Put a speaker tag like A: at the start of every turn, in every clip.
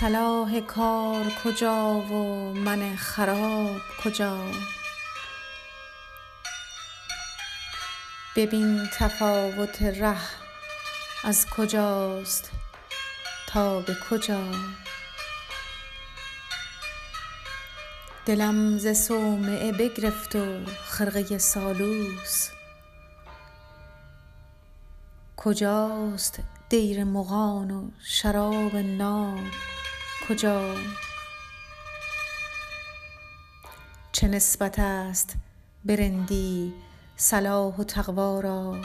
A: صلاح کار کجا و من خراب کجا؟ ببین تفاوت ره از کجاست تا به کجا؟ دلم ز صومعه بگرفت و خرقه سالوس. کجاست دیر مغان و شراب ناب؟ کجا؟ چه نسبت است به رندی صلاح و تقوا را؟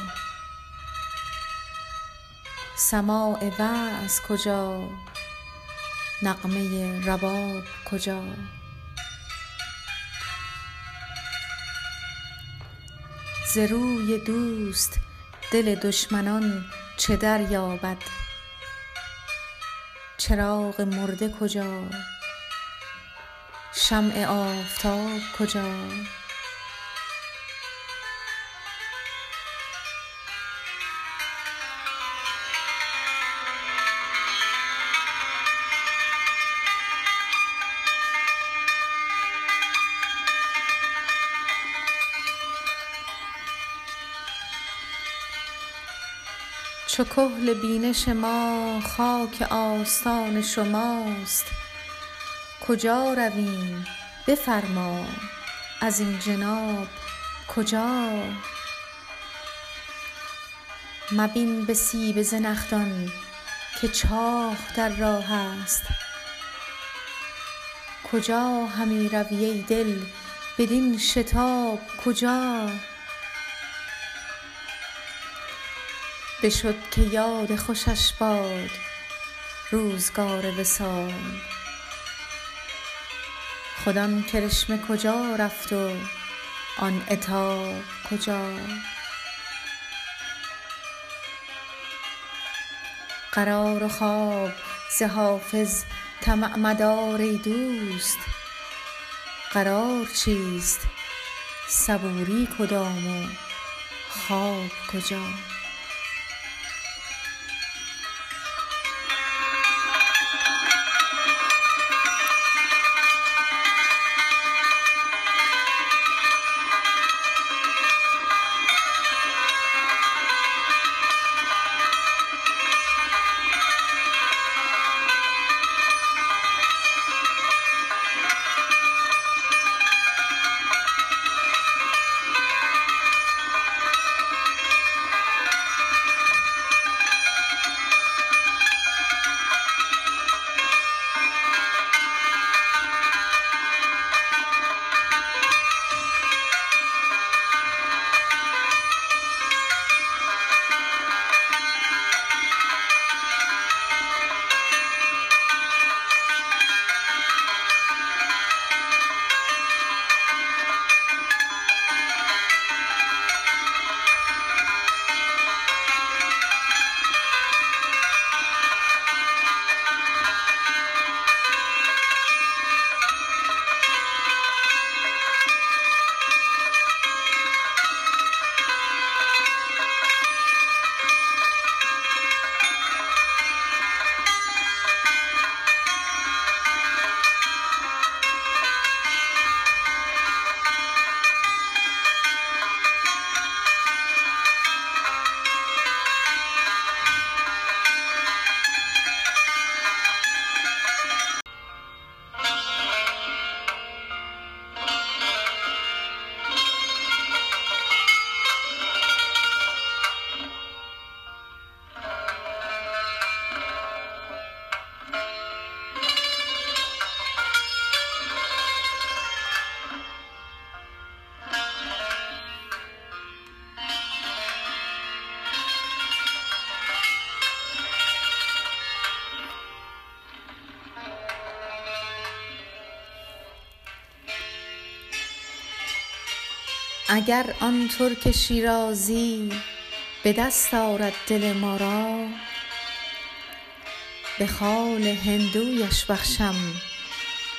A: سماع وعظ کجا؟ نغمه رباب کجا؟ ز روی دوست دل دشمنان چه دریابد؟ چراغ مرده کجا؟ شمع آفتاب کجا؟ چو کحل بینش ما خاک آستان شماست. کجا رویم؟ بفرما. از این جناب کجا؟ مبین به سیب زنخدان که چاه در راه است. کجا همی روی ای دل؟ بدین شتاب کجا؟ بشد که یاد خوشش باد روزگار وصال. خود آن کرشمه کجا رفت و آن عتاب کجا؟ قرار و خواب ز حافظ طمع مدار ای دوست. قرار چیست؟ صبوری کدام و خواب کجا؟ اگر آن ترک شیرازی به دست آرد دل ما را به خال هندویش بخشم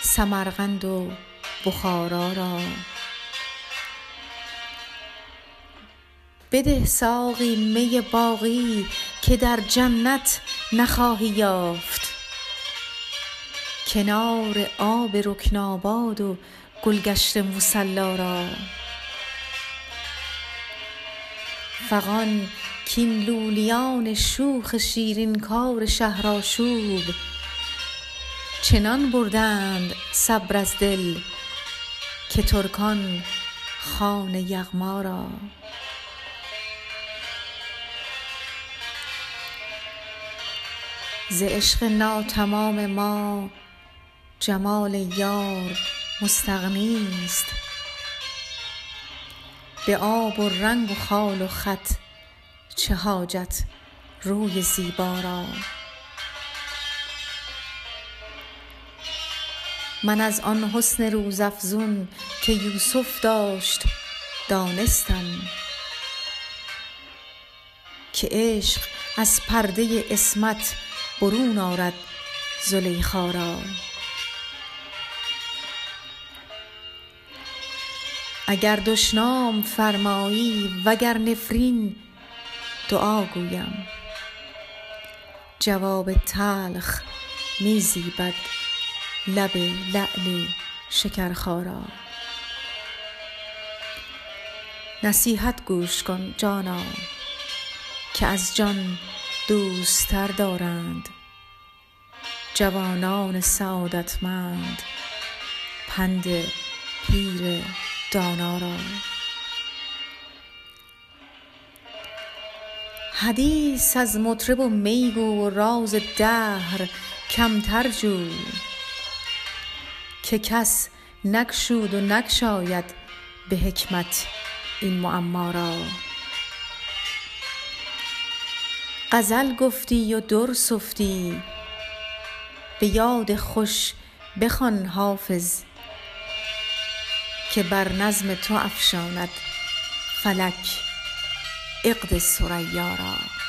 A: سمرقند و بخارا را. بده ساقی می باقی که در جنت نخواهی یافت. کنار آب رکن آباد و گلگشت مصلا را. فغان کاین لولیان شوخ شیرین کار شهرآشوب. چنان بردند صبر از دل که ترکان خوان یغما را. ز عشق ناتمام ما جمال یار مستغنی ست به آب و رنگ و خال و خط چه حاجت روی زیبا را؟ من از آن حسن روزافزون که یوسف داشت دانستم که عشق از پرده عصمت برون آرد زلیخا را. اگر دشنام فرمایی وگر نفرین دعا گویم. جواب تلخ می زیبد لب لعل شکرخا را نصیحت گوش کن جانا که از جان دوست تر دارند. جوانان سعادتمند پند پیر دانا را. حدیث از مطرب و می گو و راز دهر کمتر جو که کس نگشود و نگشاید به حکمت این معما را. غزل گفتی و در سفتی به یاد خوش بخوان حافظ. که بر نظم تو افشاند. فلک عقد ثریا را